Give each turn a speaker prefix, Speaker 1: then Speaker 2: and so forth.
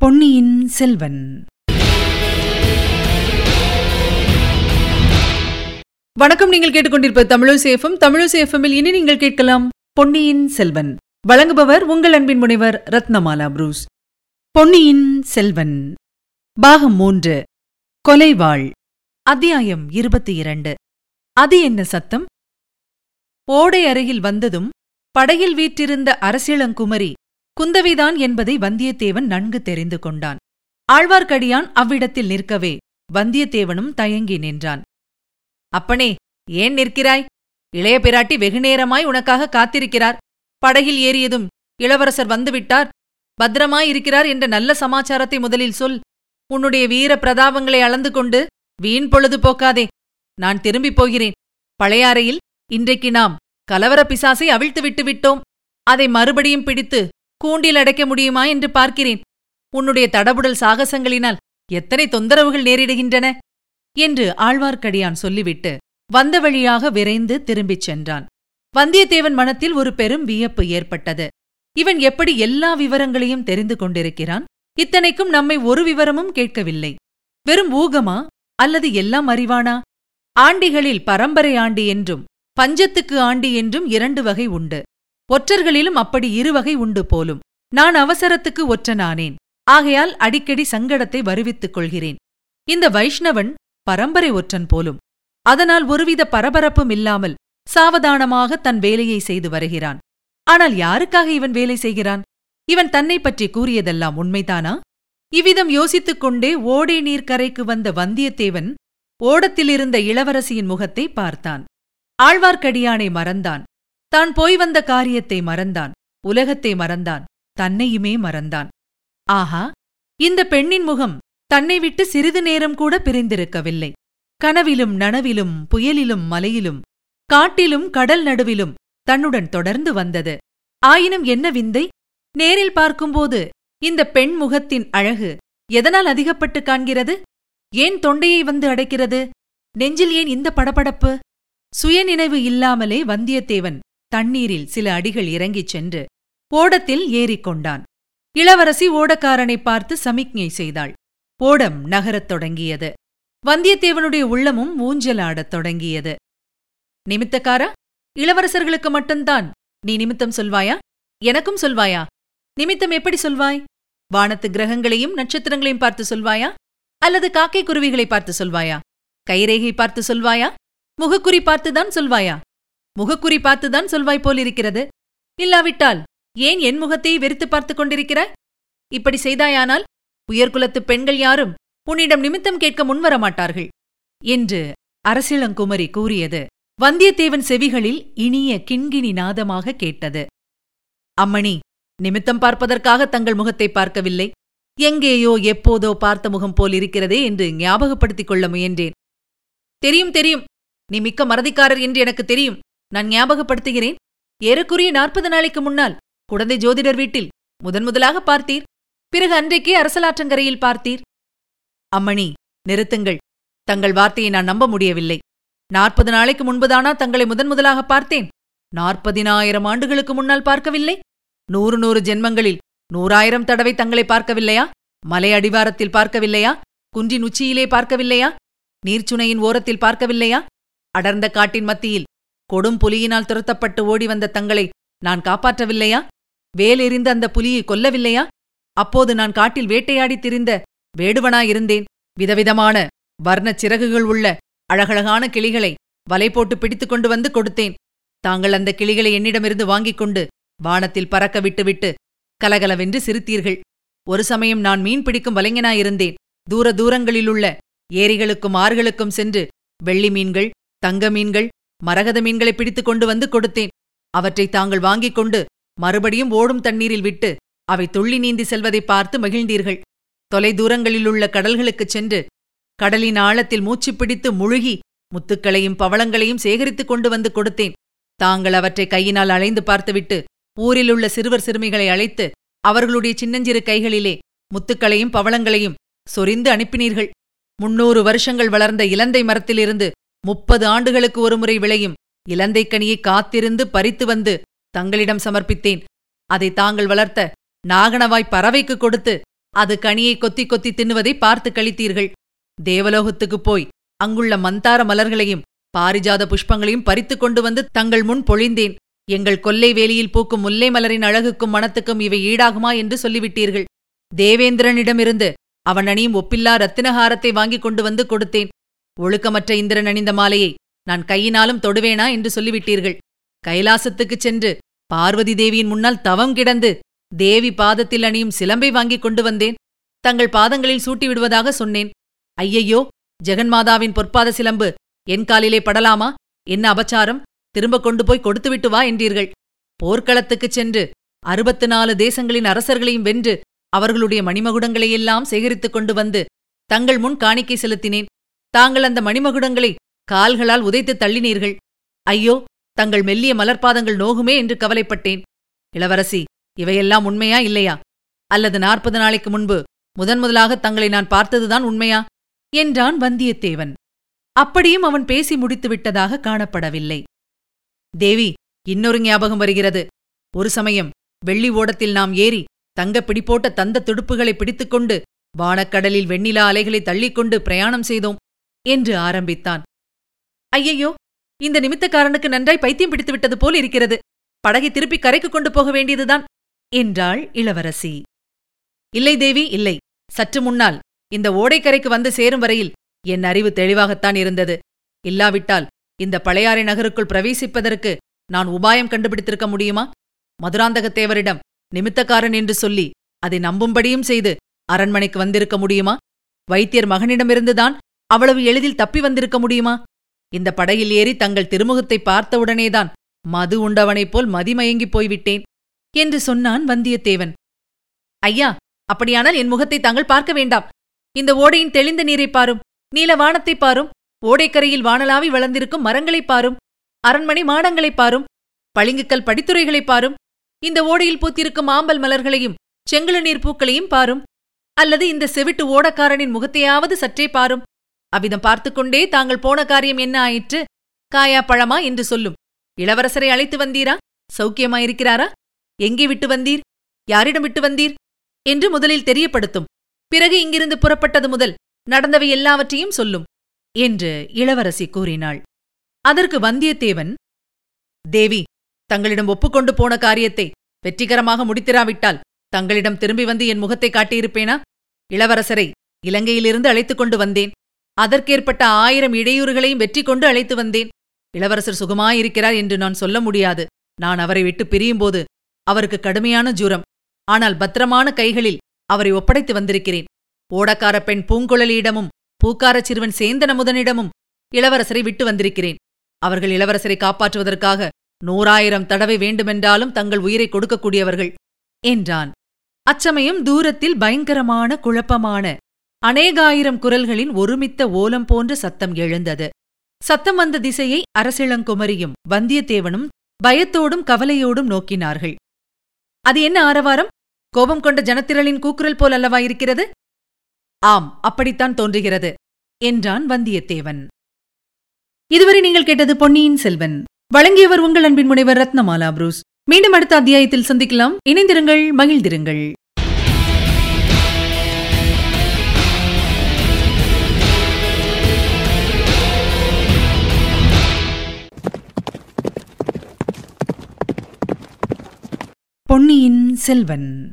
Speaker 1: பொன்னியின் செல்வன். வணக்கம் நீங்கள் கேட்டுக்கொண்டிருப்ப தமிழசேஃபம் தமிழசேஃபமில் இனி நீங்கள் கேட்கலாம் பொன்னியின் செல்வன். வழங்குபவர் உங்கள் அன்பின் முனைவர் ரத்னமாலா புரூஸ். பொன்னியின் செல்வன். பாகம் மூன்று. கொலைவாள். அத்தியாயம் இருபத்தி இரண்டு. அது என்ன சத்தம்? ஓடை அருகில் வந்ததும் படகில் வீற்றிருந்த அரசிளங்குமரி குந்தவிதான் என்பதை வந்தியத்தேவன் நன்கு தெரிந்து கொண்டான். ஆழ்வார்க்கடியான் அவ்விடத்தில் நிற்கவே வந்தியத்தேவனும் தயங்கி நின்றான். அப்பனே ஏன் நிற்கிறாய்? இளைய பிராட்டி வெகுநேரமாய் உனக்காக காத்திருக்கிறார். படகில் ஏறியதும் இளவரசர் வந்துவிட்டார். பத்திரமாயிருக்கிறார் என்ற நல்ல சமாச்சாரத்தை முதலில் சொல். உன்னுடைய வீர பிரதாபங்களை அளந்து கொண்டு வீண் பொழுது போக்காதே. நான் திரும்பிப் போகிறேன். பழையாறையில் இன்றைக்கு நாம் கலவர பிசாசை அவிழ்த்து விட்டு விட்டோம். அதை மறுபடியும் பிடித்து கூண்டில் அடைக்க முடியுமா என்று பார்க்கிறேன். உன்னுடைய தடபுடல் சாகசங்களினால் எத்தனை தொந்தரவுகள் நேரிடுகின்றன? என்று ஆழ்வார்க்கடியான் சொல்லிவிட்டு வந்த வழியாக விரைந்து திரும்பிச் சென்றான். வந்தியத்தேவன் மனத்தில் ஒரு பெரும் வியப்பு ஏற்பட்டது. இவன் எப்படி எல்லா விவரங்களையும் தெரிந்து கொண்டிருக்கிறான்? இத்தனைக்கும் நம்மை ஒரு விவரமும் கேட்கவில்லை. வெறும் ஊகமா? அல்லது எல்லாம் அறிவானா? ஆண்டிகளில் பரம்பரை ஆண்டி என்றும் பஞ்சத்துக்கு ஆண்டி என்றும் இரண்டு வகை உண்டு. ஒற்றர்களிலும் அப்படி இருவகை உண்டு போலும். நான் அவசரத்துக்கு ஒற்றனானேன். ஆகையால் அடிக்கடி சங்கடத்தை வருவித்துக் கொள்கிறேன். இந்த வைஷ்ணவன் பரம்பரை ஒற்றன் போலும். அதனால் ஒருவித பரபரப்பும் இல்லாமல் சாவதானமாக தன் வேலையை செய்து வருகிறான். ஆனால் யாருக்காக இவன் வேலை செய்கிறான்? இவன் தன்னை பற்றி கூறியதெல்லாம் உண்மைதானா? இவ்விதம் யோசித்துக் கொண்டே ஓடை நீர்க்கரைக்கு வந்த வந்தியத்தேவன் ஓடத்திலிருந்த இளவரசியின் முகத்தை பார்த்தான். ஆழ்வார்க்கடியானை மறந்தான். தான் போய் வந்த காரியத்தை மறந்தான். உலகத்தை மறந்தான். தன்னையுமே மறந்தான். ஆஹா! இந்த பெண்ணின் முகம் தன்னை விட்டு சிறிது நேரம் கூட பிரிந்திருக்கவில்லை. கனவிலும் நனவிலும் புயலிலும் மலையிலும் காட்டிலும் கடல் நடுவிலும் தன்னுடன் தொடர்ந்து வந்தது. ஆயினும் என்ன விந்தை? நேரில் பார்க்கும்போது இந்த பெண் முகத்தின் அழகு எதனால் அதிகப்பட்டு காண்கிறது? ஏன் தொண்டையை வந்து அடைக்கிறது? நெஞ்சில் ஏன் இந்த படபடப்பு? சுயநினைவு இல்லாமலே வந்தியத்தேவன் தண்ணீரில் சில அடிகள் இறங்கிச் சென்று ஓடத்தில் ஏறிக்கொண்டான் இளவரசி ஓடக்காரனை பார்த்து சமிக்ஞை செய்தாள். ஓடம் நகரத் தொடங்கியது. வந்தியத்தேவனுடைய உள்ளமும் ஊஞ்சலாடத் தொடங்கியது. நிமித்தக்காரா? இளவரசர்களுக்கு மட்டும்தான். நீ நிமித்தம் சொல்வாயா? எனக்கும் சொல்வாயா? நிமித்தம் எப்படி சொல்வாய்? வானத்து கிரகங்களையும் நட்சத்திரங்களையும் பார்த்து சொல்வாயா? அல்லது காக்கை குருவிகளை பார்த்து சொல்வாயா? கைரேகை பார்த்து சொல்வாயா? முகக்குறி பார்த்துதான் சொல்வாயா? முகக்குறி பார்த்துதான் சொல்வாய் போலிருக்கிறது இல்லாவிட்டால் ஏன் என் முகத்தை வெறுத்து பார்த்துக் கொண்டிருக்கிறாய்? இப்படி செய்தாயானால் உயர்குலத்துப் பெண்கள் யாரும் உன்னிடம் நிமித்தம் கேட்க முன்வர மாட்டார்கள் என்று அரசிளங்குமரி கூறியது. வந்தியத்தேவன் செவிகளில் இனிய கிண்கிணி நாதமாக கேட்டது. அம்மணி நிமித்தம் பார்ப்பதற்காக தங்கள் முகத்தை பார்க்கவில்லை. எங்கேயோ எப்போதோ பார்த்த முகம் போல் இருக்கிறதே என்று ஞாபகப்படுத்திக் கொள்ள முயன்றேன். தெரியும் தெரியும். நீ மிக்க மறதிக்காரர் என்று எனக்கு தெரியும். நான் ஞாபகப்படுத்துகிறேன். ஏறக்குறைய நாற்பது நாளைக்கு முன்னால் குழந்தை ஜோதிடர் வீட்டில் முதன் முதலாக பார்த்தீர். பிறகு அன்றைக்கே அரசலாற்றங்கரையில் பார்த்தீர். அம்மணி நிறுத்துங்கள். தங்கள் வார்த்தையை நான் நம்ப முடியவில்லை. நாற்பது நாளைக்கு முன்புதானா தங்களை முதன் முதலாக பார்த்தேன்? நாற்பதினாயிரம் ஆண்டுகளுக்கு முன்னால் பார்க்கவில்லை? நூறு நூறு ஜென்மங்களில் நூறாயிரம் தடவை தங்களை பார்க்கவில்லையா? மலை அடிவாரத்தில் பார்க்கவில்லையா? குன்றின் உச்சியிலே பார்க்கவில்லையா? நீர்ச்சுனையின் ஓரத்தில் பார்க்கவில்லையா? அடர்ந்த காட்டின் மத்தியில் கொடும் புலியினால் துரத்தப்பட்டு ஓடி வந்த தங்களை நான் காப்பாற்றவில்லையா? வேலெறிந்து அந்த புலியை கொல்லவில்லையா? அப்போது நான் காட்டில் வேட்டையாடித் திரிந்த வேடுவனாயிருந்தேன். விதவிதமான வர்ணச் சிறகுகள் உள்ள அழகழகான கிளிகளை வலை போட்டு பிடித்துக் கொண்டு வந்து கொடுத்தேன். தாங்கள் அந்த கிளிகளை என்னிடமிருந்து வாங்கிக் கொண்டு வானத்தில் பறக்க விட்டுவிட்டு கலகலவென்று சிரித்தீர்கள். ஒரு சமயம் நான் மீன் பிடிக்கும் வலைஞனாயிருந்தேன். தூர தூரங்களிலுள்ள ஏரிகளுக்கும் ஆறுகளுக்கும் சென்று வெள்ளி மீன்கள் தங்க மீன்கள் மரகத மீன்களை பிடித்துக் கொண்டு வந்து கொடுத்தேன். அவற்றை தாங்கள் வாங்கிக் கொண்டு மறுபடியும் ஓடும் தண்ணீரில் விட்டு அவை துள்ளி நீந்தி செல்வதை பார்த்து மகிழ்ந்தீர்கள். தொலை தூரங்களிலுள்ள கடல்களுக்குச் சென்று கடலின் ஆழத்தில் மூச்சு பிடித்து முழுகி முத்துக்களையும் பவளங்களையும் சேகரித்துக் கொண்டு வந்து கொடுத்தேன். தாங்கள் அவற்றை கையினால் அலைந்து பார்த்துவிட்டு ஊரிலுள்ள சிறுவர் சிறுமிகளை அழைத்து அவர்களுடைய சின்னஞ்சிறு கைகளிலே முத்துக்களையும் பவளங்களையும் சொரிந்து அனுப்பினீர்கள். முன்னூறு வருஷங்கள் வளர்ந்த இலந்தை மரத்திலிருந்து முப்பது ஆண்டுகளுக்கு ஒருமுறை விளையும். இலந்தைக் கனியை காத்திருந்து பறித்து வந்து தங்களிடம் சமர்ப்பித்தேன். அதை தாங்கள் வளர்த்த நாகனவாய் பறவைக்கு கொடுத்து அது கனியை கொத்தி கொத்தி தின்னுவதை பார்த்து கழித்தீர்கள். தேவலோகத்துக்குப் போய் அங்குள்ள மந்தார மலர்களையும் பாரிஜாத புஷ்பங்களையும் பறித்துக் கொண்டு வந்து தங்கள் முன் பொழிந்தேன். எங்கள் கொல்லை வேலியில் பூக்கும் முல்லை மலரின் அழகுக்கும் மனத்துக்கும் இவை ஈடாகுமா என்று சொல்லிவிட்டீர்கள். தேவேந்திரனிடமிருந்து அவன் அணியும் ஒப்பில்லா ரத்தினஹாரத்தை வாங்கிக் கொண்டு வந்து கொடுத்தேன். ஒழுக்கமற்ற இந்திரன் அணிந்த மாலையை நான் கையினாலும் தொடுவேனா என்று சொல்லிவிட்டீர்கள். கைலாசத்துக்குச் சென்று பார்வதி தேவியின் முன்னால் தவம் கிடந்து தேவி பாதத்தில் அணியும் சிலம்பை வாங்கிக் கொண்டு வந்தேன். தங்கள் பாதங்களில் சூட்டிவிடுவதாக சொன்னேன். ஐயையோ ஜெகன்மாதாவின் பொற்பாத சிலம்பு என் காலிலே படலாமா? என்ன அபச்சாரம்? திரும்ப கொண்டு போய் கொடுத்துவிட்டு வா என்றீர்கள். போர்க்களத்துக்குச் சென்று அறுபத்து நாலு தேசங்களின் அரசர்களையும் வென்று அவர்களுடைய மணிமகுடங்களையெல்லாம் சேகரித்துக் கொண்டு வந்து தங்கள் முன் காணிக்கை செலுத்தினேன். தாங்கள் அந்த மணிமகுடங்களை கால்களால் உதைத்து தள்ளினீர்கள். ஐயோ தங்கள் மெல்லிய மலர்பாதங்கள் நோகுமே என்று கவலைப்பட்டேன். இளவரசி இவையெல்லாம் உண்மையா இல்லையா? அல்லது நாற்பது நாளைக்கு முன்பு முதன் முதலாக தங்களை நான் பார்த்ததுதான் உண்மையா? என்றான் வந்தியத்தேவன். அப்படியும் அவன் பேசி முடித்து விட்டதாக காணப்படவில்லை. தேவி இன்னொரு ஞாபகம் வருகிறது. ஒரு சமயம் வெள்ளி ஓடத்தில் நாம் ஏறி தங்க பிடிப்போட்ட தந்த துடுப்புகளை பிடித்துக்கொண்டு வானக்கடலில் வெண்ணிலா அலைகளை தள்ளிக்கொண்டு பிரயாணம் செய்தோம். என்று ஆரம்பித்தான். ஐயையோ இந்த நிமித்தக்காரனுக்கு நன்றாய் பைத்தியம் பிடித்துவிட்டது போல் இருக்கிறது. படகை திருப்பி கரைக்கு கொண்டு போக வேண்டியதுதான் என்றாள் இளவரசி. இல்லை தேவி இல்லை. சற்று முன்னால் இந்த ஓடைக்கரைக்கு வந்து சேரும் வரையில் என் அறிவு தெளிவாகத்தான் இருந்தது. இல்லாவிட்டால் இந்த பழையாறை நகருக்குள் பிரவேசிப்பதற்கு நான் உபாயம் கண்டுபிடித்திருக்க முடியுமா? மதுராந்தகத்தேவரிடம் நிமித்தக்காரன் என்று சொல்லி அதை நம்பும்படியும் செய்து அரண்மனைக்கு வந்திருக்க முடியுமா? வைத்தியர் மகனிடமிருந்துதான் அவ்வளவு எளிதில் தப்பி வந்திருக்க முடியுமா? இந்த படையில் ஏறி தங்கள் திருமுகத்தை பார்த்தவுடனேதான் மது உண்டவனைப் போல் மதிமயங்கிப் போய்விட்டேன் என்று சொன்னான் வந்தியத்தேவன். ஐயா அப்படியானால் என் முகத்தை தாங்கள் பார்க்க வேண்டாம். இந்த ஓடையின் தெளிந்த நீரைப் பாரும் நீல வானத்தைப் பாரும் ஓடைக்கரையில் வானலாவி வளர்ந்திருக்கும் மரங்களைப் பாரும் அரண்மனை மாடங்களைப் பாரும் பளிங்குக்கல் படித்துறைகளைப் பாரும் இந்த ஓடையில் பூத்திருக்கும் ஆம்பல் மலர்களையும் செங்குள நீர் பூக்களையும் பாரும் அல்லது இந்த செவிட்டு ஓடக்காரனின் முகத்தையாவது சற்றே பாரும் அவ்விதம் பார்த்துக்கொண்டே தாங்கள் போன காரியம் என்ன ஆயிற்று? காயா பழமா என்று சொல்லும். இளவரசரை அழைத்து வந்தீரா? சௌக்கியமாயிருக்கிறாரா? எங்கே விட்டு வந்தீர்? யாரிடம் விட்டு வந்தீர்? என்று முதலில் தெரியப்படுத்தும். பிறகு இங்கிருந்து புறப்பட்டது முதல் நடந்தவை எல்லாவற்றையும் சொல்லும் என்று இளவரசி கூறினாள். அதற்கு வந்தியத்தேவன் தேவி தங்களிடம் ஒப்புக்கொண்டு போன காரியத்தை வெற்றிகரமாக முடித்திராவிட்டால் தங்களிடம் திரும்பி வந்து என் முகத்தை காட்டியிருப்பேனா? இளவரசரை இலங்கையிலிருந்து அழைத்துக் கொண்டு வந்தேன். அதற்கேற்பட்ட ஆயிரம் இடையூறுகளையும் வெற்றி கொண்டு அழைத்து வந்தேன். இளவரசர் சுகமாயிருக்கிறார் என்று நான் சொல்ல முடியாது. நான் அவரை விட்டு பிரியும்போது அவருக்கு கடுமையான ஜுரம். ஆனால் பத்திரமான கைகளில் அவரை ஒப்படைத்து வந்திருக்கிறேன். ஓடக்கார பெண் பூங்குழலியிடமும் பூக்காரச் சிறுவன் சேந்தன முதனிடமும் இளவரசரை விட்டு வந்திருக்கிறேன். அவர்கள் இளவரசரை காப்பாற்றுவதற்காக நூறாயிரம் தடவை வேண்டுமென்றாலும் தங்கள் உயிரை கொடுக்கக்கூடியவர்கள் என்றான். அச்சமயம் தூரத்தில் பயங்கரமான குழப்பமான அநேகாயிரம் குரல்களின் ஒருமித்த ஓலம் போன்ற சத்தம் எழுந்தது. சத்தம் வந்த திசையை அரசிளங்குமரியும் வந்தியத்தேவனும் பயத்தோடும் கவலையோடும் நோக்கினார்கள். அது என்ன ஆரவாரம்? கோபம் கொண்ட ஜனத்திரளின் கூக்குரல் போல் அல்லவா இருக்கிறது? ஆம் அப்படித்தான் தோன்றுகிறது என்றான் வந்தியத்தேவன். இதுவரை நீங்கள் கேட்டது பொன்னியின் செல்வன். வழங்கியவர் உங்கள் அன்பின் முனைவர் ரத்னமாலா புரூஸ். மீண்டும் அடுத்த அத்தியாயத்தில் சந்திக்கலாம். இணைந்திருங்கள் மகிழ்ந்திருங்கள். பொன்னியின் செல்வன்.